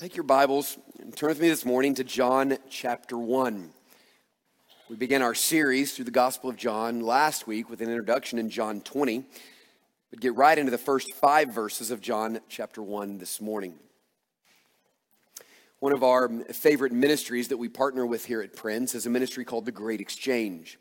Take your Bibles and turn with me this morning to John chapter 1. We began our series through the Gospel of John last week with an introduction in John 20. But get right into the first five verses of John chapter 1 this morning. One of our favorite ministries that we partner with here at Prince is a ministry called The Great Exchange.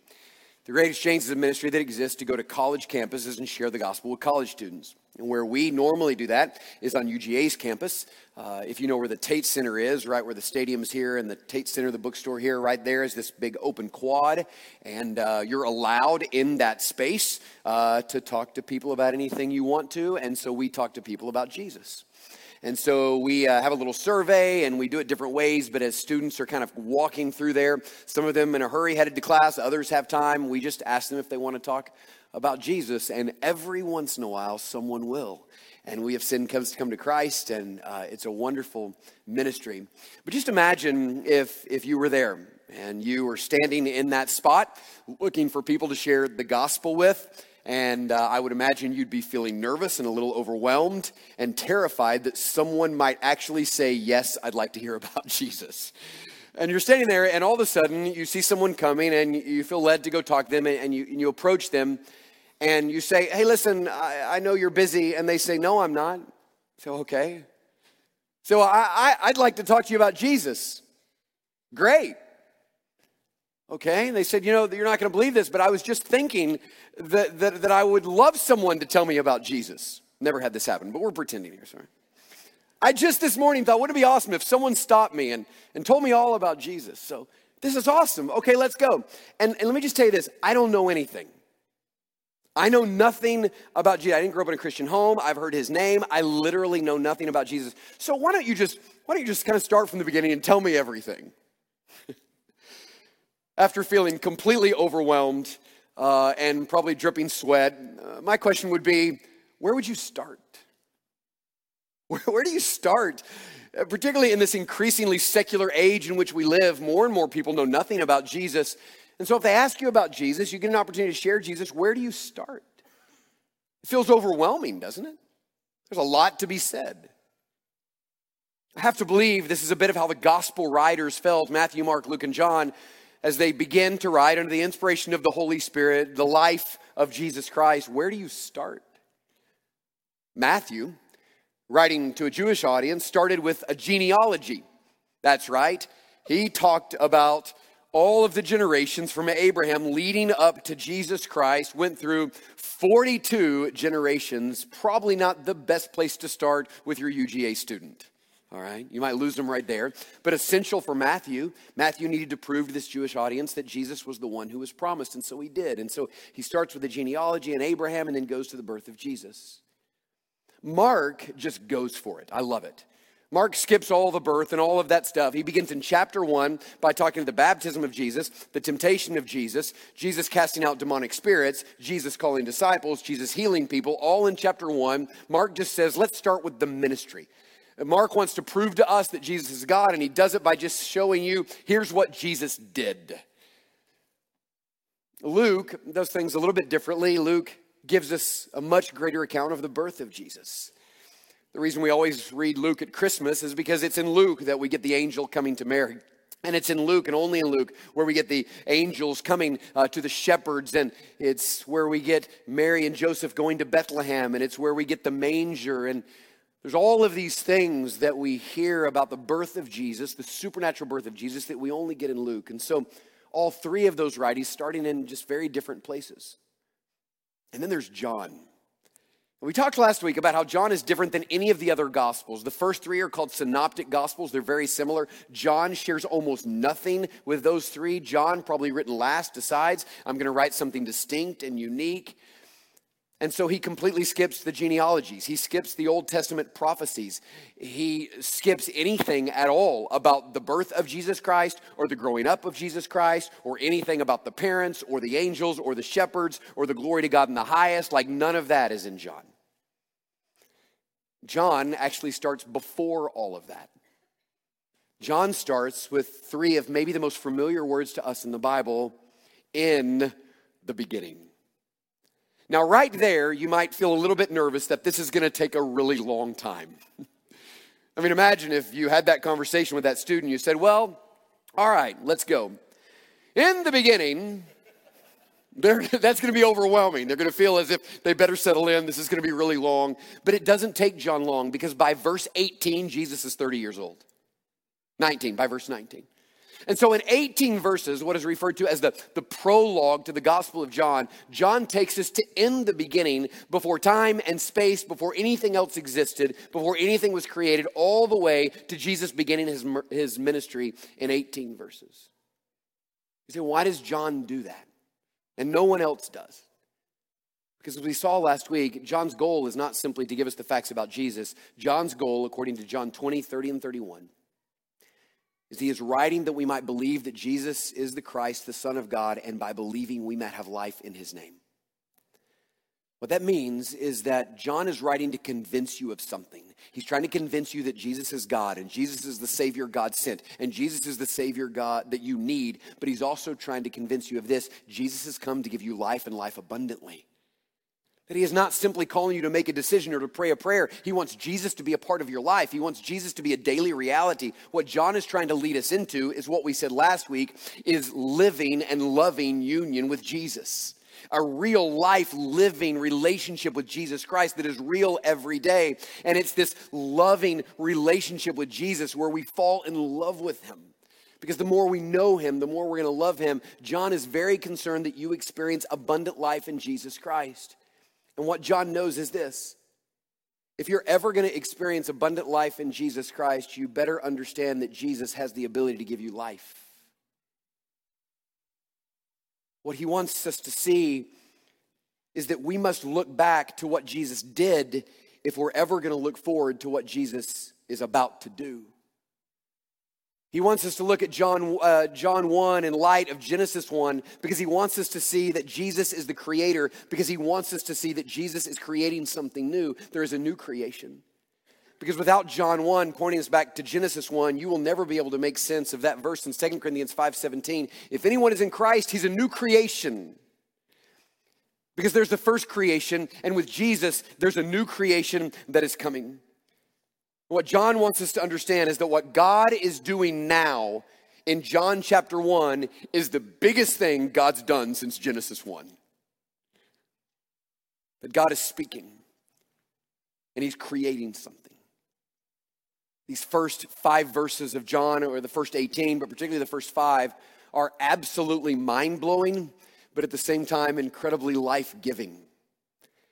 The Great Exchange is a ministry that exists to go to college campuses and share the gospel with college students. And where we normally do that is on UGA's campus. Uh, if you know where the Tate Center is, right where the stadium is here and the Tate Center, the bookstore here, right there is this big open quad. And uh, you're allowed in that space uh, to talk to people about anything you want to. And so we talk to people about Jesus. And so we uh, have a little survey and we do it different ways, but as students are kind of walking through there, some of them in a hurry headed to class, others have time, we just ask them if they want to talk about Jesus, and every once in a while, someone will. And we have sin comes to come to Christ, and uh, it's a wonderful ministry. But just imagine if if you were there and you were standing in that spot, looking for people to share the gospel with. And uh, I would imagine you'd be feeling nervous and a little overwhelmed and terrified that someone might actually say, Yes, I'd like to hear about Jesus. And you're standing there, and all of a sudden, you see someone coming, and you feel led to go talk to them, and you, and you approach them, and you say, Hey, listen, I, I know you're busy. And they say, No, I'm not. So, okay. So, I, I, I'd like to talk to you about Jesus. Great. Okay. And they said, You know, you're not going to believe this, but I was just thinking that, that, that I would love someone to tell me about Jesus. Never had this happen, but we're pretending here, sorry. I just this morning thought, wouldn't it be awesome if someone stopped me and, and told me all about Jesus? So, this is awesome. Okay, let's go. And, and let me just tell you this I don't know anything. I know nothing about Jesus. I didn't grow up in a Christian home. I've heard his name. I literally know nothing about Jesus. So why don't you just why don't you just kind of start from the beginning and tell me everything? After feeling completely overwhelmed uh, and probably dripping sweat, uh, my question would be, where would you start? Where, where do you start? Uh, particularly in this increasingly secular age in which we live, more and more people know nothing about Jesus. And so if they ask you about Jesus, you get an opportunity to share Jesus, where do you start? It feels overwhelming, doesn't it? There's a lot to be said. I have to believe this is a bit of how the gospel writers felt Matthew, Mark, Luke, and John as they begin to write under the inspiration of the Holy Spirit the life of Jesus Christ. Where do you start? Matthew, writing to a Jewish audience, started with a genealogy. That's right. He talked about all of the generations from Abraham leading up to Jesus Christ went through 42 generations. Probably not the best place to start with your UGA student. All right, you might lose them right there. But essential for Matthew, Matthew needed to prove to this Jewish audience that Jesus was the one who was promised, and so he did. And so he starts with the genealogy and Abraham and then goes to the birth of Jesus. Mark just goes for it. I love it. Mark skips all the birth and all of that stuff. He begins in chapter one by talking to the baptism of Jesus, the temptation of Jesus, Jesus casting out demonic spirits, Jesus calling disciples, Jesus healing people, all in chapter one. Mark just says, let's start with the ministry. Mark wants to prove to us that Jesus is God, and he does it by just showing you here's what Jesus did. Luke does things a little bit differently. Luke gives us a much greater account of the birth of Jesus. The reason we always read Luke at Christmas is because it's in Luke that we get the angel coming to Mary. And it's in Luke and only in Luke where we get the angels coming uh, to the shepherds. And it's where we get Mary and Joseph going to Bethlehem. And it's where we get the manger. And there's all of these things that we hear about the birth of Jesus, the supernatural birth of Jesus, that we only get in Luke. And so all three of those writings starting in just very different places. And then there's John. We talked last week about how John is different than any of the other gospels. The first three are called synoptic gospels. They're very similar. John shares almost nothing with those three. John, probably written last, decides, I'm going to write something distinct and unique. And so he completely skips the genealogies. He skips the Old Testament prophecies. He skips anything at all about the birth of Jesus Christ or the growing up of Jesus Christ or anything about the parents or the angels or the shepherds or the glory to God in the highest. Like none of that is in John. John actually starts before all of that. John starts with three of maybe the most familiar words to us in the Bible in the beginning. Now, right there, you might feel a little bit nervous that this is going to take a really long time. I mean, imagine if you had that conversation with that student, you said, Well, all right, let's go. In the beginning, that's going to be overwhelming. They're going to feel as if they better settle in. This is going to be really long. But it doesn't take John long because by verse 18, Jesus is 30 years old. 19, by verse 19. And so, in 18 verses, what is referred to as the, the prologue to the Gospel of John, John takes us to in the beginning, before time and space, before anything else existed, before anything was created, all the way to Jesus beginning his, his ministry in 18 verses. You say, why does John do that? And no one else does. Because as we saw last week, John's goal is not simply to give us the facts about Jesus. John's goal, according to John 20, 30, and 31, is he is writing that we might believe that Jesus is the Christ, the Son of God, and by believing we might have life in his name. What that means is that John is writing to convince you of something. He's trying to convince you that Jesus is God and Jesus is the Savior God sent and Jesus is the Savior God that you need, but he's also trying to convince you of this Jesus has come to give you life and life abundantly. That he is not simply calling you to make a decision or to pray a prayer. He wants Jesus to be a part of your life. He wants Jesus to be a daily reality. What John is trying to lead us into is what we said last week is living and loving union with Jesus. A real life living relationship with Jesus Christ that is real every day. And it's this loving relationship with Jesus where we fall in love with him. Because the more we know him, the more we're going to love him. John is very concerned that you experience abundant life in Jesus Christ. And what John knows is this if you're ever going to experience abundant life in Jesus Christ, you better understand that Jesus has the ability to give you life. What he wants us to see is that we must look back to what Jesus did if we're ever going to look forward to what Jesus is about to do. He wants us to look at John, uh, John 1 in light of Genesis 1 because he wants us to see that Jesus is the creator, because he wants us to see that Jesus is creating something new. There is a new creation. Because without John 1 pointing us back to Genesis 1, you will never be able to make sense of that verse in 2 Corinthians 5:17. If anyone is in Christ, he's a new creation. Because there's the first creation, and with Jesus, there's a new creation that is coming. What John wants us to understand is that what God is doing now in John chapter 1 is the biggest thing God's done since Genesis 1. That God is speaking and He's creating something. These first five verses of John, or the first 18, but particularly the first five, are absolutely mind blowing, but at the same time, incredibly life giving.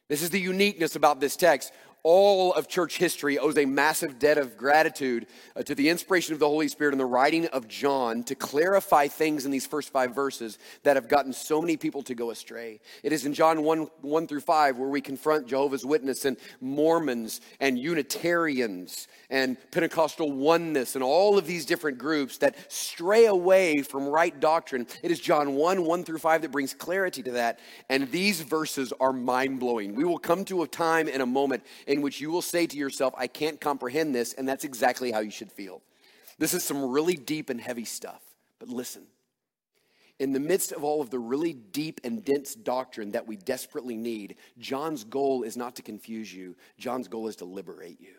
This is the uniqueness about this text all of church history owes a massive debt of gratitude uh, to the inspiration of the Holy Spirit and the writing of John to clarify things in these first five verses that have gotten so many people to go astray. It is in John 1 1 through 5 where we confront Jehovah's Witness and Mormons and Unitarians and Pentecostal oneness and all of these different groups that stray away from right doctrine. It is John 1 1 through 5 that brings clarity to that. And these verses are mind blowing. We will come to a time in a moment in which you will say to yourself, I can't comprehend this. And that's exactly how you should feel. This is some really deep and heavy stuff. But listen. In the midst of all of the really deep and dense doctrine that we desperately need, John's goal is not to confuse you. John's goal is to liberate you.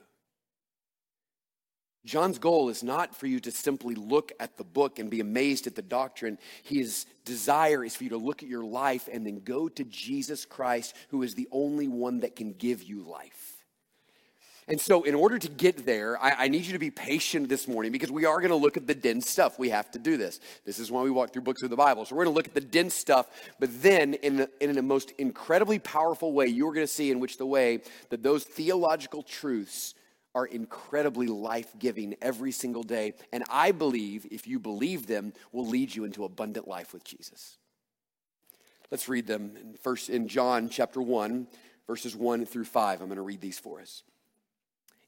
John's goal is not for you to simply look at the book and be amazed at the doctrine. His desire is for you to look at your life and then go to Jesus Christ, who is the only one that can give you life. And so, in order to get there, I, I, need you to be patient this morning because we are going to look at the dense stuff. We have to do this. This is why we walk through books of the Bible. So, we're going to look at the dense stuff, but then, in, in a most incredibly powerful way, you're going to see in which the way that those theological truths are incredibly life giving every single day. And I believe, if you believe them, will lead you into abundant life with Jesus. Let's read them first in John chapter 1, verses 1 through 5. I'm going to read these for us.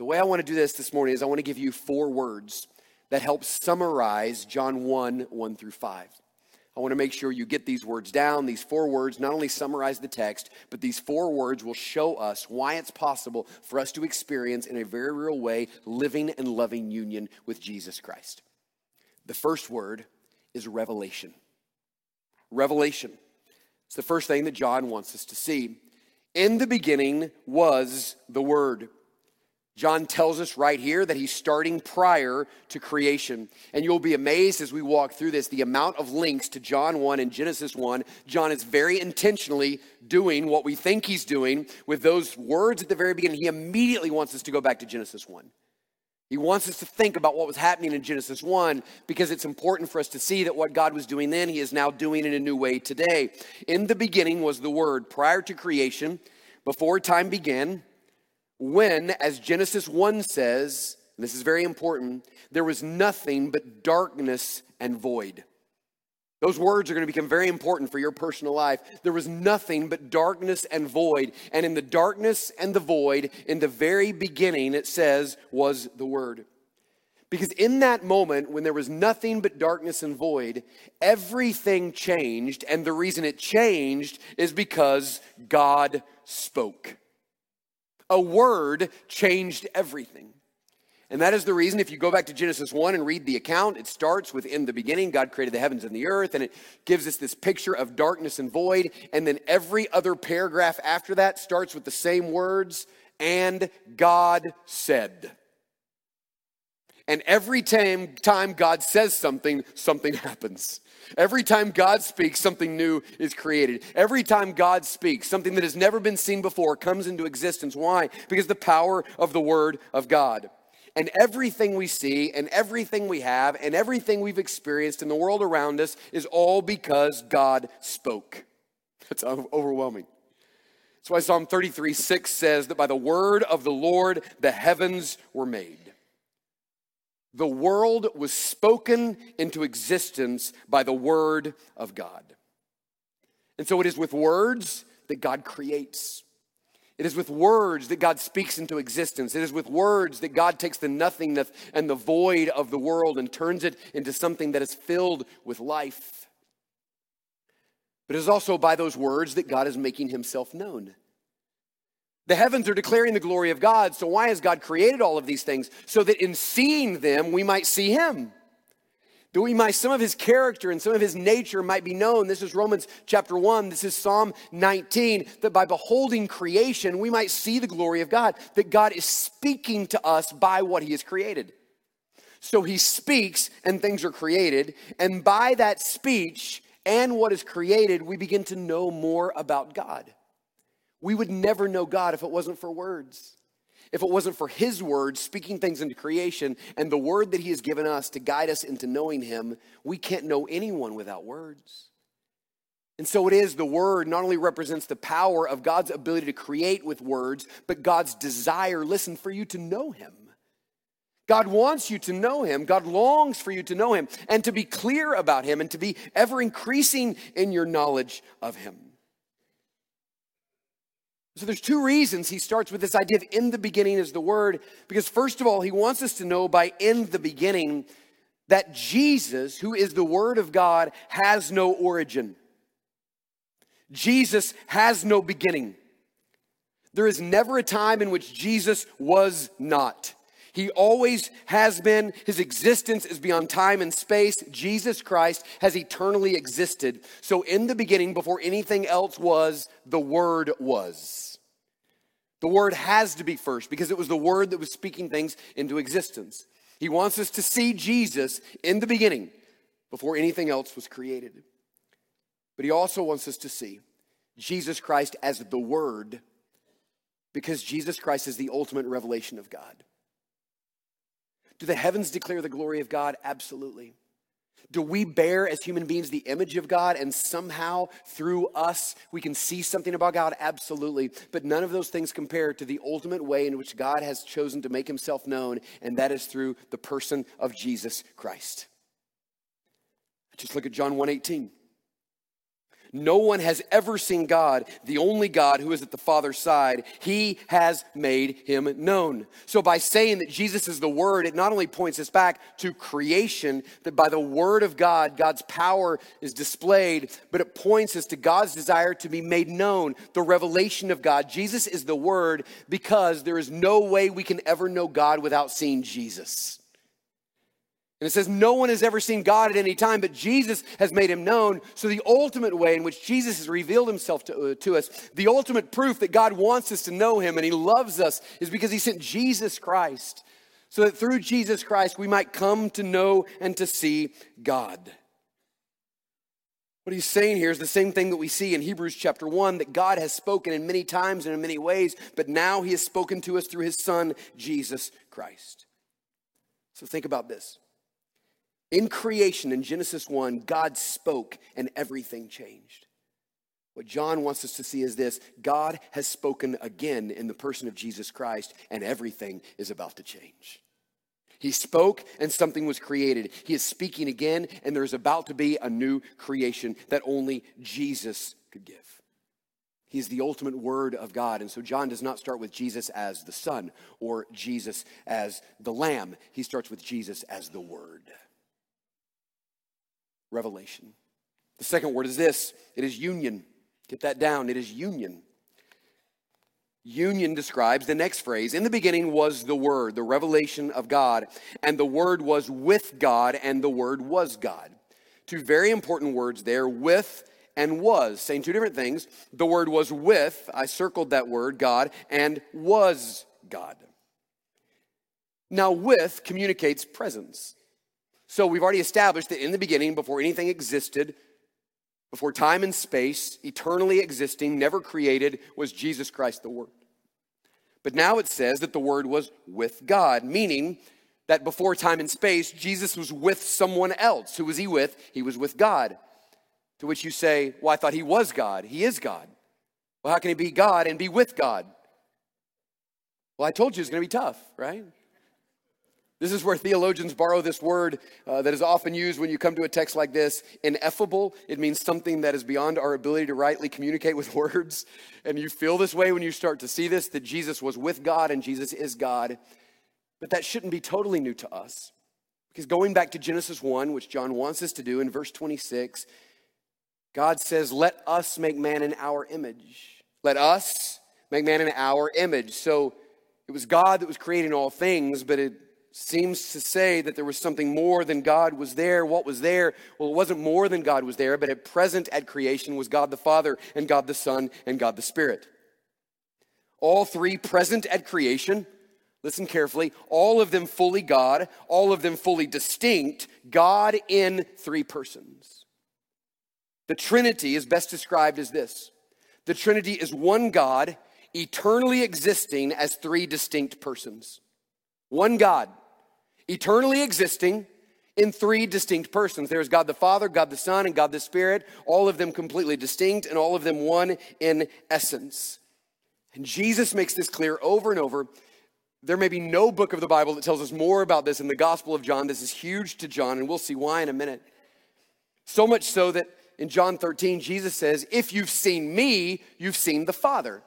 The way I want to do this this morning is I want to give you four words that help summarize John 1 1 through 5. I want to make sure you get these words down. These four words not only summarize the text, but these four words will show us why it's possible for us to experience, in a very real way, living and loving union with Jesus Christ. The first word is revelation. Revelation. It's the first thing that John wants us to see. In the beginning was the Word. John tells us right here that he's starting prior to creation. And you'll be amazed as we walk through this the amount of links to John 1 and Genesis 1. John is very intentionally doing what we think he's doing with those words at the very beginning. He immediately wants us to go back to Genesis 1. He wants us to think about what was happening in Genesis 1 because it's important for us to see that what God was doing then, he is now doing in a new way today. In the beginning was the Word prior to creation, before time began when, as Genesis 1 says, this is very important, there was nothing but darkness and void. Those words are going to become very important for your personal life. There was nothing but darkness and void. And in the darkness and the void, in the very beginning, it says, was the Word. Because in that moment, when there was nothing but darkness and void, everything changed. And the reason it changed is because God spoke. A word changed everything. And that is the reason, if you go back to Genesis 1 and read the account, it starts with in the beginning, God created the heavens and the earth, and it gives us this picture of darkness and void. And then every other paragraph after that starts with the same words, and God said. And every time, time God says something, something happens. Every time God speaks, something new is created. Every time God speaks, something that has never been seen before comes into existence. Why? Because the power of the Word of God. And everything we see, and everything we have, and everything we've experienced in the world around us is all because God spoke. That's overwhelming. That's why Psalm 33 6 says that by the word of the Lord the heavens were made. The world was spoken into existence by the Word of God. And so it is with words that God creates. It is with words that God speaks into existence. It is with words that God takes the nothingness and the void of the world and turns it into something that is filled with life. But it is also by those words that God is making himself known. The heavens are declaring the glory of God. So, why has God created all of these things? So that in seeing them, we might see Him. That we might, some of His character and some of His nature might be known. This is Romans chapter 1. This is Psalm 19. That by beholding creation, we might see the glory of God. That God is speaking to us by what He has created. So He speaks and things are created. And by that speech and what is created, we begin to know more about God. We would never know God if it wasn't for words. If it wasn't for His word speaking things into creation and the word that He has given us to guide us into knowing Him, we can't know anyone without words. And so it is the word not only represents the power of God's ability to create with words, but God's desire, listen, for you to know Him. God wants you to know Him. God longs for you to know Him and to be clear about Him and to be ever increasing in your knowledge of Him. So there's two reasons he starts with this idea of in the beginning is the word because first of all he wants us to know by in the beginning that Jesus who is the word of God has no origin. Jesus has no beginning. There is never a time in which Jesus was not. He always has been. His existence is beyond time and space. Jesus Christ has eternally existed. So, in the beginning, before anything else was, the Word was. The word has to be first because it was the word that was speaking things into existence. He wants us to see Jesus in the beginning before anything else was created. But he also wants us to see Jesus Christ as the Word because Jesus Christ is the ultimate revelation of God. Do the heavens declare the glory of God? Absolutely. Do we bear as human beings the image of God and somehow through us we can see something about God? Absolutely. But none of those things compare to the ultimate way in which God has chosen to make himself known, and that is through the person of Jesus Christ. Just look at John 1:18. No one has ever seen God, the only God who is at the Father's side. He has made him known. So, by saying that Jesus is the Word, it not only points us back to creation, that by the Word of God, God's power is displayed, but it points us to God's desire to be made known, the revelation of God. Jesus is the Word because there is no way we can ever know God without seeing Jesus. And it says, No one has ever seen God at any time, but Jesus has made him known. So, the ultimate way in which Jesus has revealed himself to, uh, to us, the ultimate proof that God wants us to know him and he loves us, is because he sent Jesus Christ. So that through Jesus Christ, we might come to know and to see God. What he's saying here is the same thing that we see in Hebrews chapter 1 that God has spoken in many times and in many ways, but now he has spoken to us through his son, Jesus Christ. So think about this. In creation, in Genesis 1, God spoke and everything changed. What John wants us to see is this God has spoken again in the person of Jesus Christ, and everything is about to change. He spoke and something was created. He is speaking again, and there's about to be a new creation that only Jesus could give. He's the ultimate word of God. And so John does not start with Jesus as the Son or Jesus as the Lamb. He starts with Jesus as the Word revelation. The second word is this it is union. Get that down. It is union. Union describes the next phrase. In the beginning was the Word, the revelation of God, and the Word was with God, and the Word was God. Two very important words there with and was, saying two different things. The word was with, I circled that word, God, and was God. Now, with communicates presence. So we've already established that in the beginning, before anything existed, before time and space, eternally existing, never created, was Jesus Christ the Word. But now it says that the Word was with God, meaning that before time and space, Jesus was with someone else. Who was he with? He was with God. To which you say, Well, I thought he was God. He is God. Well, how can he be God and be with God? Well, I told you it's going to be tough, right? This is where theologians borrow this word uh, that is often used when you come to a text like this ineffable. It means something that is beyond our ability to rightly communicate with words. And you feel this way when you start to see this that Jesus was with God and Jesus is God. But that shouldn't be totally new to us. Because going back to Genesis 1, which John wants us to do in verse 26, God says, Let us make man in our image. Let us make man in our image. So it was God that was creating all things, but it seems to say that there was something more than God was there. What was there? Well, it wasn't more than God was there, but at present at creation was God the Father and God the Son and God the Spirit. All three present at creation, listen carefully, all of them fully God, all of them fully distinct, God in three persons. The Trinity is best described as this the Trinity is one God, eternally existing as three distinct persons. One God, eternally existing in three distinct persons. There's God the Father, God the Son, and God the Spirit, all of them completely distinct and all of them one in essence. And Jesus makes this clear over and over. There may be no book of the Bible that tells us more about this than the Gospel of John. This is huge to John, and we'll see why in a minute. So much so that in John 13, Jesus says, If you've seen me, you've seen the Father.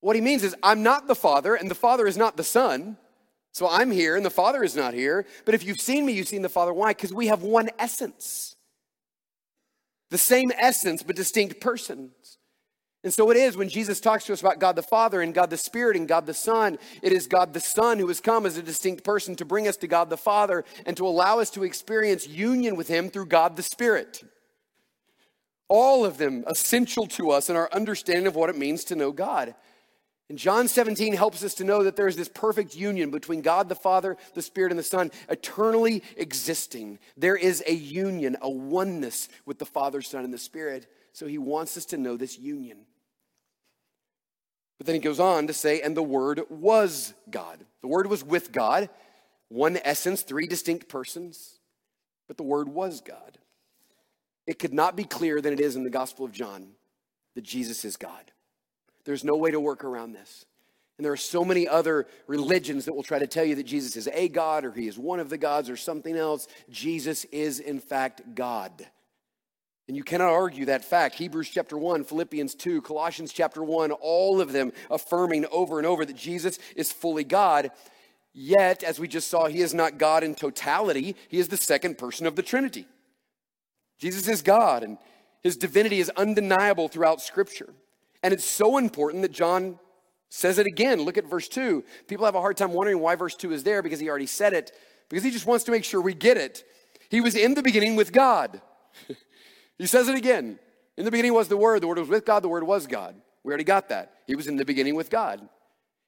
What he means is, I'm not the Father, and the Father is not the Son. So I'm here and the Father is not here. But if you've seen me, you've seen the Father. Why? Because we have one essence. The same essence, but distinct persons. And so it is when Jesus talks to us about God the Father and God the Spirit and God the Son, it is God the Son who has come as a distinct person to bring us to God the Father and to allow us to experience union with Him through God the Spirit. All of them essential to us in our understanding of what it means to know God. And John 17 helps us to know that there is this perfect union between God the Father, the Spirit, and the Son, eternally existing. There is a union, a oneness with the Father, Son, and the Spirit. So he wants us to know this union. But then he goes on to say, and the Word was God. The Word was with God, one essence, three distinct persons, but the Word was God. It could not be clearer than it is in the Gospel of John that Jesus is God. There's no way to work around this. And there are so many other religions that will try to tell you that Jesus is a God or he is one of the gods or something else. Jesus is, in fact, God. And you cannot argue that fact. Hebrews chapter 1, Philippians 2, Colossians chapter 1, all of them affirming over and over that Jesus is fully God. Yet, as we just saw, he is not God in totality, he is the second person of the Trinity. Jesus is God, and his divinity is undeniable throughout Scripture. And it's so important that John says it again. Look at verse 2. People have a hard time wondering why verse 2 is there because he already said it, because he just wants to make sure we get it. He was in the beginning with God. he says it again. In the beginning was the Word, the Word was with God, the Word was God. We already got that. He was in the beginning with God.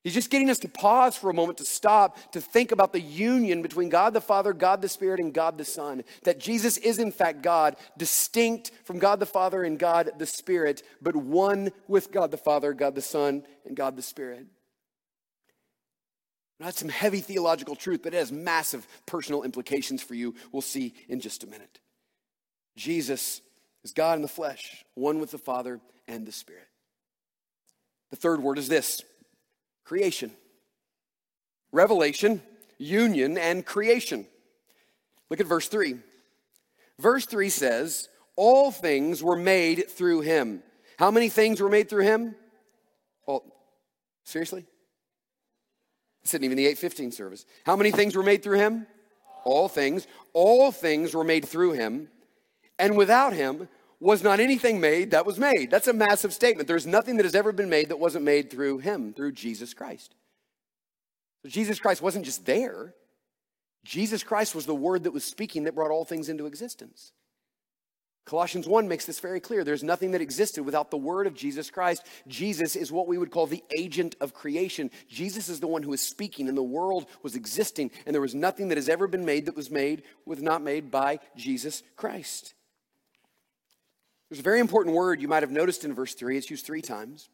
He's just getting us to pause for a moment, to stop, to think about the union between God the Father, God the Spirit, and God the Son. That Jesus is, in fact, God, distinct from God the Father and God the Spirit, but one with God the Father, God the Son, and God the Spirit. Not some heavy theological truth, but it has massive personal implications for you. We'll see in just a minute. Jesus is God in the flesh, one with the Father and the Spirit. The third word is this creation. Revelation, union, and creation. Look at verse 3. Verse 3 says, All things were made through him. How many things were made through him? Well, seriously? It's not even the 815 service. How many things were made through him? All things. All things were made through him. And without him, was not anything made that was made. That's a massive statement. There's nothing that has ever been made that wasn't made through him, through Jesus Christ. So Jesus Christ wasn't just there. Jesus Christ was the word that was speaking that brought all things into existence. Colossians 1 makes this very clear. There's nothing that existed without the word of Jesus Christ. Jesus is what we would call the agent of creation. Jesus is the one who is speaking, and the world was existing, and there was nothing that has ever been made that was made, was not made by Jesus Christ. There's a very important word you might have noticed in verse 3. It's used three times.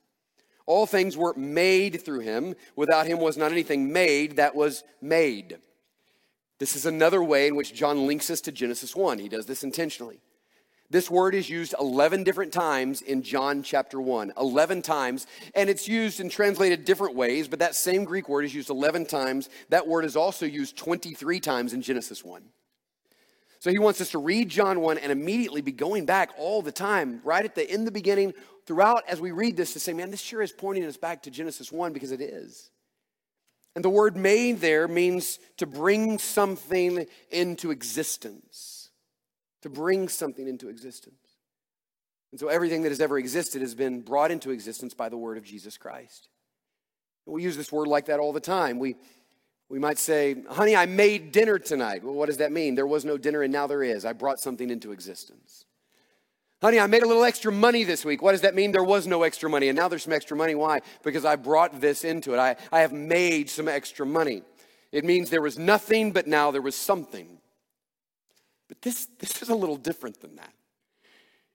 All things were made through him. Without him was not anything made that was made. This is another way in which John links us to Genesis 1. He does this intentionally. This word is used 11 different times in John chapter 1. 11 times. And it's used and translated different ways, but that same Greek word is used 11 times. That word is also used 23 times in Genesis 1. So he wants us to read John 1 and immediately be going back all the time, right at the in the beginning, throughout as we read this to say, man, this sure is pointing us back to Genesis 1 because it is. And the word made there means to bring something into existence. To bring something into existence. And so everything that has ever existed has been brought into existence by the word of Jesus Christ. We use this word like that all the time. We we might say, honey, I made dinner tonight. Well, what does that mean? There was no dinner and now there is. I brought something into existence. Honey, I made a little extra money this week. What does that mean? There was no extra money and now there's some extra money. Why? Because I brought this into it. I, I have made some extra money. It means there was nothing, but now there was something. But this, this is a little different than that.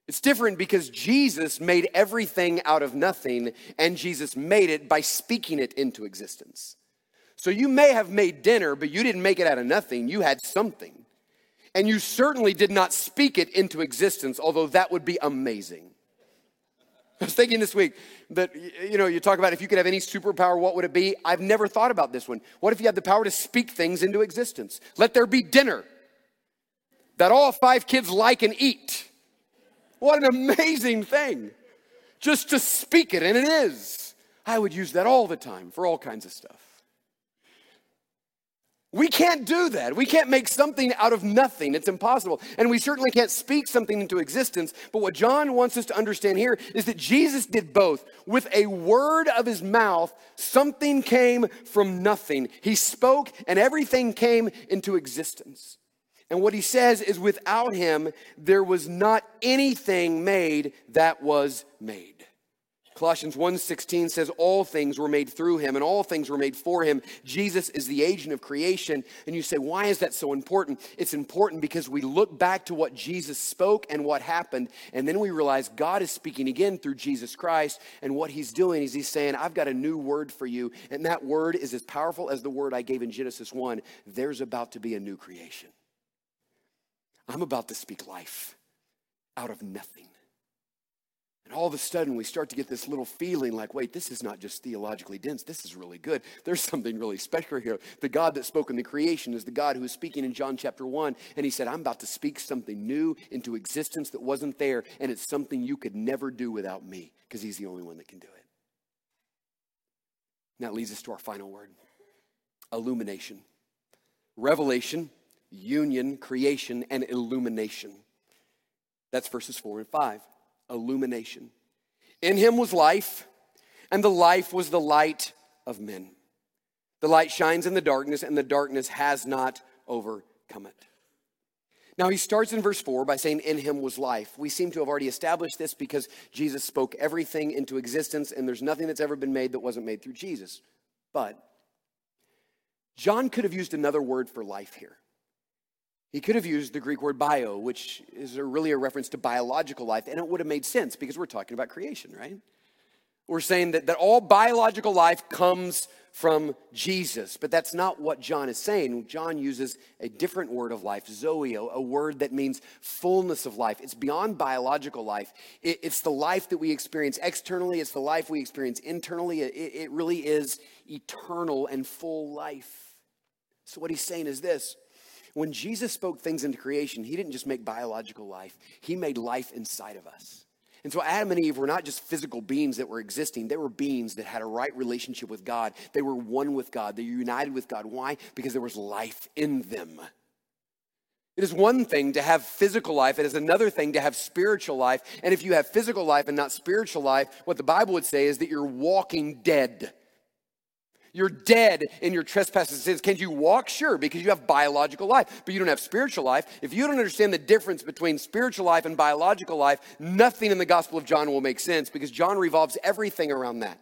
It's different because Jesus made everything out of nothing, and Jesus made it by speaking it into existence. So you may have made dinner, but you didn't make it out of nothing. You had something. And you certainly did not speak it into existence, although that would be amazing. I was thinking this week that, you know, you talk about if you could have any superpower, what would it be? I've never thought about this one. What if you had the power to speak things into existence? Let there be dinner that all five kids like and eat. What an amazing thing. Just to speak it, and it is. I would use that all the time for all kinds of stuff. We can't do that. We can't make something out of nothing. It's impossible. And we certainly can't speak something into existence. But what John wants us to understand here is that Jesus did both. With a word of his mouth, something came from nothing. He spoke, and everything came into existence. And what he says is without him, there was not anything made that was made. Colossians 1:16 says all things were made through him and all things were made for him. Jesus is the agent of creation. And you say, "Why is that so important?" It's important because we look back to what Jesus spoke and what happened, and then we realize God is speaking again through Jesus Christ, and what he's doing is he's saying, "I've got a new word for you." And that word is as powerful as the word I gave in Genesis 1. There's about to be a new creation. I'm about to speak life out of nothing. And all of a sudden, we start to get this little feeling like, wait, this is not just theologically dense. This is really good. There's something really special here. The God that spoke in the creation is the God who is speaking in John chapter 1. And he said, I'm about to speak something new into existence that wasn't there. And it's something you could never do without me because he's the only one that can do it. And that leads us to our final word illumination. Revelation, union, creation, and illumination. That's verses 4 and 5 illumination. In him was life, and the life was the light of men. The light shines in the darkness, and the darkness has not overcome it. Now, he starts in verse 4 by saying, In him was life. We seem to have already established this because Jesus spoke everything into existence, and there's nothing that's ever been made that wasn't made through Jesus. But John could have used another word for life here. He could have used the Greek word bio, which is really a reference to biological life, and it would have made sense because we're talking about creation, right? We're saying that, that all biological life comes from Jesus, but that's not what John is saying. John uses a different word of life, zoe, a word that means fullness of life. It's beyond biological life, it, it's the life that we experience externally, it's the life we experience internally. It, it really is eternal and full life. So, what he's saying is this when Jesus spoke things into creation, he didn't just make biological life, he made life inside of us. And so Adam and Eve were not just physical beings that were existing, they were beings that had a right relationship with God. They were one with God, they were united with God. Why? Because there was life in them. It is one thing to have physical life, it is another thing to have spiritual life. And if you have physical life and not spiritual life, what the Bible would say is that you're walking dead. You're dead in your trespasses and sins. Can you walk? Sure, because you have biological life, but you don't have spiritual life. If you don't understand the difference between spiritual life and biological life, nothing in the Gospel of John will make sense because John revolves everything around that.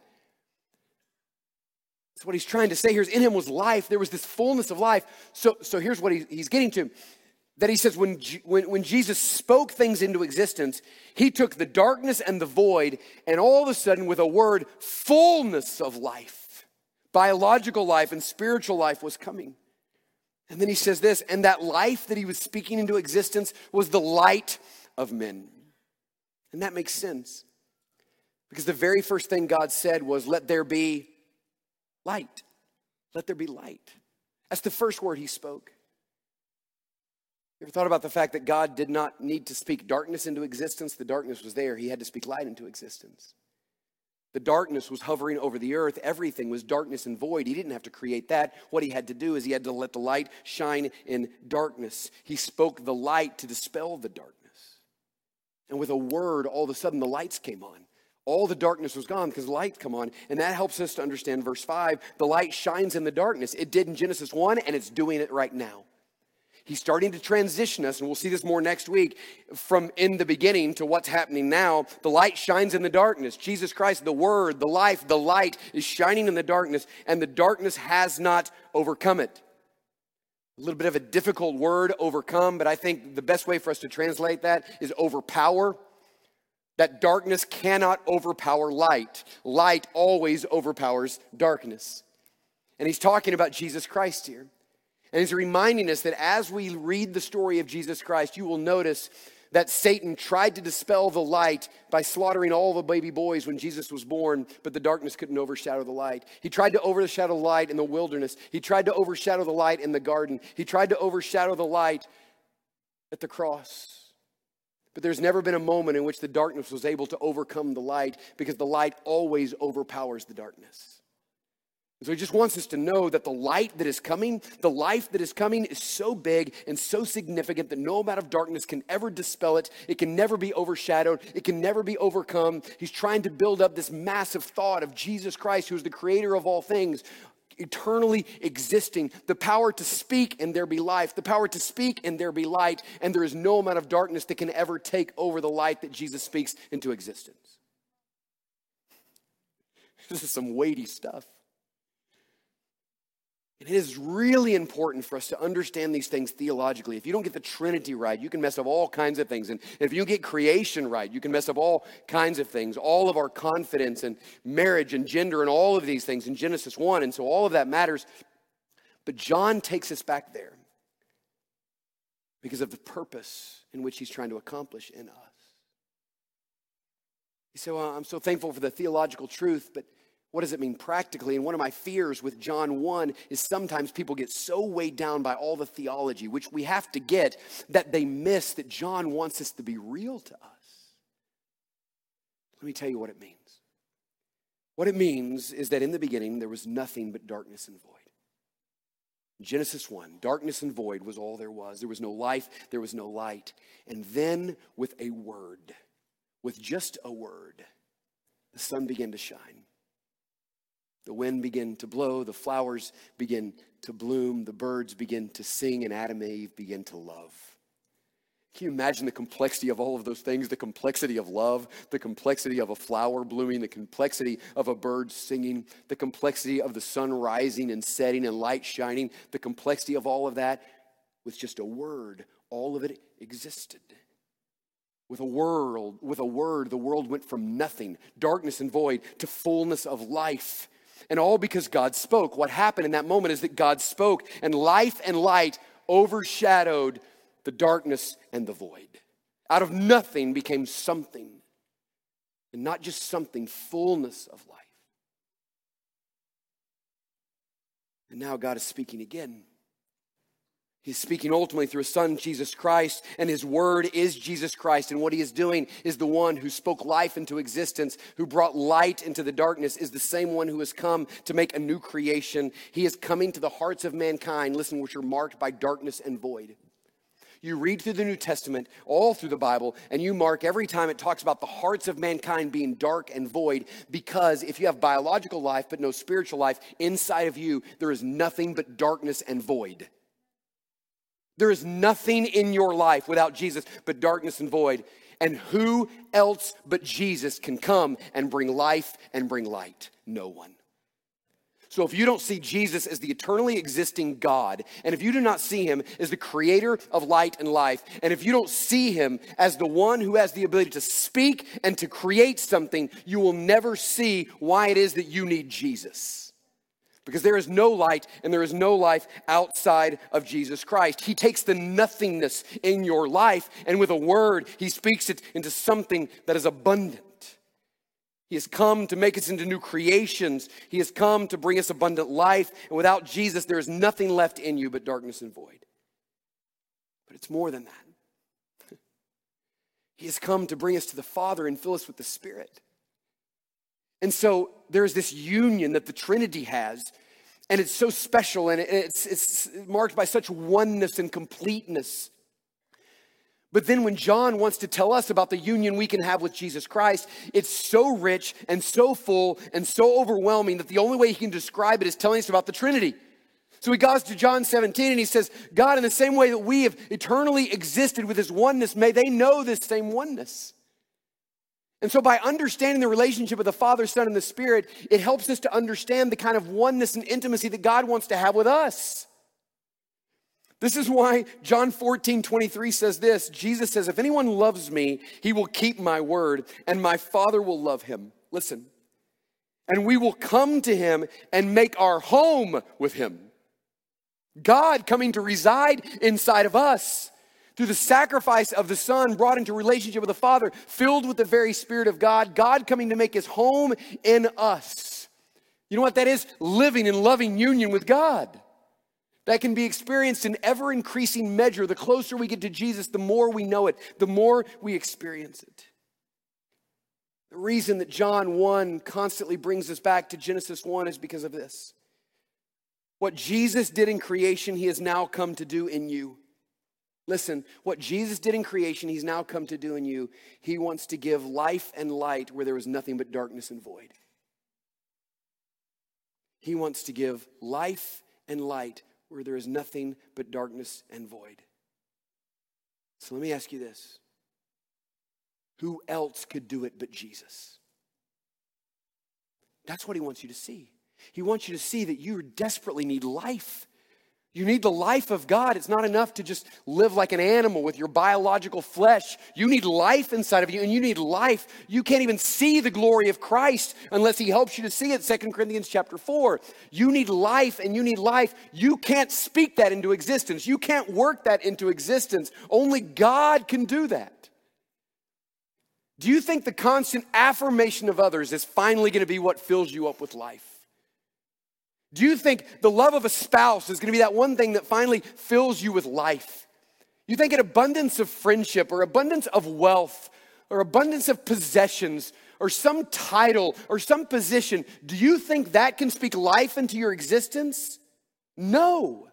So what he's trying to say here is in him was life. There was this fullness of life. So, so here's what he, he's getting to. That he says when, when, when Jesus spoke things into existence, he took the darkness and the void, and all of a sudden, with a word, fullness of life biological life and spiritual life was coming. And then he says this, and that life that he was speaking into existence was the light of men. And that makes sense. Because the very first thing God said was, Let there be light. Let there be light. That's the first word he spoke. You ever thought about the fact that God did not need to speak darkness into existence? The darkness was there. He had to speak light into existence. The darkness was hovering over the earth. Everything was darkness and void. He didn't have to create that. What he had to do is he had to let the light shine in darkness. He spoke the light to dispel the darkness. And with a word, all of a sudden the lights came on. All the darkness was gone because light come on. And that helps us to understand verse 5. The light shines in the darkness. It did in Genesis 1, and it's doing it right now. He's starting to transition us, and we'll see this more next week, from in the beginning to what's happening now. The light shines in the darkness. Jesus Christ, the Word, the life, the light is shining in the darkness, and the darkness has not overcome it. A little bit of a difficult word, overcome, but I think the best way for us to translate that is overpower. That darkness cannot overpower light. Light always overpowers darkness. And he's talking about Jesus Christ here. And he's reminding us that as we read the story of Jesus Christ, you will notice that Satan tried to dispel the light by slaughtering all the baby boys when Jesus was born, but the darkness couldn't overshadow the light. He tried to overshadow the light in the wilderness. He tried to overshadow the light in the garden. He tried to overshadow the light at the cross. But there's never been a moment in which the darkness was able to overcome the light because the light always overpowers the darkness. So he just wants us to know that the light that is coming, the life that is coming, is so big and so significant that no amount of darkness can ever dispel it. It can never be overshadowed. It can never be overcome. He's trying to build up this massive thought of Jesus Christ, who is the creator of all things, eternally existing, the power to speak and there be life, the power to speak and there be light, and there is no amount of darkness that can ever take over the light that Jesus speaks into existence. This is some weighty stuff. And it is really important for us to understand these things theologically. If you don't get the Trinity right, you can mess up all kinds of things. And if you get creation right, you can mess up all kinds of things. All of our confidence and marriage and gender and all of these things in Genesis 1. And so all of that matters. But John takes us back there because of the purpose in which he's trying to accomplish in us. You say, Well, I'm so thankful for the theological truth, but what does it mean practically? And one of my fears with John 1 is sometimes people get so weighed down by all the theology, which we have to get, that they miss that John wants us to be real to us. Let me tell you what it means. What it means is that in the beginning there was nothing but darkness and void. Genesis 1, darkness and void was all there was. There was no life, there was no light. And then, with a word, with just a word, the sun began to shine. The wind began to blow, the flowers began to bloom, the birds began to sing, and Adam and Eve began to love. Can you imagine the complexity of all of those things? The complexity of love, the complexity of a flower blooming, the complexity of a bird singing, the complexity of the sun rising and setting and light shining, the complexity of all of that with just a word. All of it existed. With a world, with a word, the world went from nothing, darkness and void, to fullness of life. And all because God spoke. What happened in that moment is that God spoke, and life and light overshadowed the darkness and the void. Out of nothing became something, and not just something, fullness of life. And now God is speaking again. He's speaking ultimately through his son, Jesus Christ, and his word is Jesus Christ. And what he is doing is the one who spoke life into existence, who brought light into the darkness, is the same one who has come to make a new creation. He is coming to the hearts of mankind, listen, which are marked by darkness and void. You read through the New Testament, all through the Bible, and you mark every time it talks about the hearts of mankind being dark and void, because if you have biological life but no spiritual life, inside of you, there is nothing but darkness and void. There is nothing in your life without Jesus but darkness and void. And who else but Jesus can come and bring life and bring light? No one. So if you don't see Jesus as the eternally existing God, and if you do not see him as the creator of light and life, and if you don't see him as the one who has the ability to speak and to create something, you will never see why it is that you need Jesus because there is no light and there is no life outside of Jesus Christ. He takes the nothingness in your life and with a word, he speaks it into something that is abundant. He has come to make us into new creations. He has come to bring us abundant life. And without Jesus, there is nothing left in you but darkness and void. But it's more than that. He has come to bring us to the Father and fill us with the Spirit. And so there's this union that the Trinity has, and it's so special and it's, it's marked by such oneness and completeness. But then when John wants to tell us about the union we can have with Jesus Christ, it's so rich and so full and so overwhelming that the only way he can describe it is telling us about the Trinity. So he goes to John 17 and he says, God, in the same way that we have eternally existed with his oneness, may they know this same oneness. And so, by understanding the relationship of the Father, Son, and the Spirit, it helps us to understand the kind of oneness and intimacy that God wants to have with us. This is why John 14, 23 says this Jesus says, If anyone loves me, he will keep my word, and my Father will love him. Listen. And we will come to him and make our home with him. God coming to reside inside of us through the sacrifice of the Son, brought into relationship with the Father, filled with the very Spirit of God, God coming to make his home in us. You know what that is? Living in loving union with God. That can be experienced in ever increasing measure. The closer we get to Jesus, the more we know it, the more we experience it. The reason that John 1 constantly brings us back to Genesis 1 is because of this. What Jesus did in creation, he has now come to do in you. Listen, what Jesus did in creation, he's now come to do in you. He wants to give life and light where there was nothing but darkness and void. He wants to give life and light where there is nothing but darkness and void. So let me ask you this Who else could do it but Jesus? That's what he wants you to see. He wants you to see that you desperately need life. You need the life of God. It's not enough to just live like an animal with your biological flesh. You need life inside of you, and you need life. You can't even see the glory of Christ unless He helps you to see it. 2 Corinthians chapter 4. You need life, and you need life. You can't speak that into existence. You can't work that into existence. Only God can do that. Do you think the constant affirmation of others is finally going to be what fills you up with life? Do you think the love of a spouse is going to be that one thing that finally fills you with life? You think an abundance of friendship or abundance of wealth or abundance of possessions or some title or some position, do you think that can speak life into your existence? No.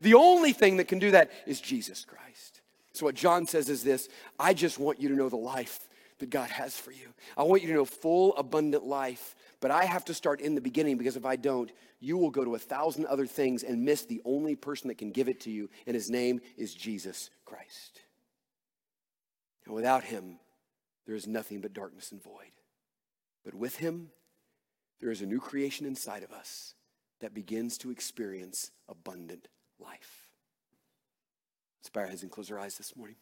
The only thing that can do that is Jesus Christ. So, what John says is this I just want you to know the life that God has for you. I want you to know full, abundant life. But I have to start in the beginning because if I don't, you will go to a thousand other things and miss the only person that can give it to you, and his name is Jesus Christ. And without him, there is nothing but darkness and void. But with him, there is a new creation inside of us that begins to experience abundant life. Let's bow our heads and close our eyes this morning.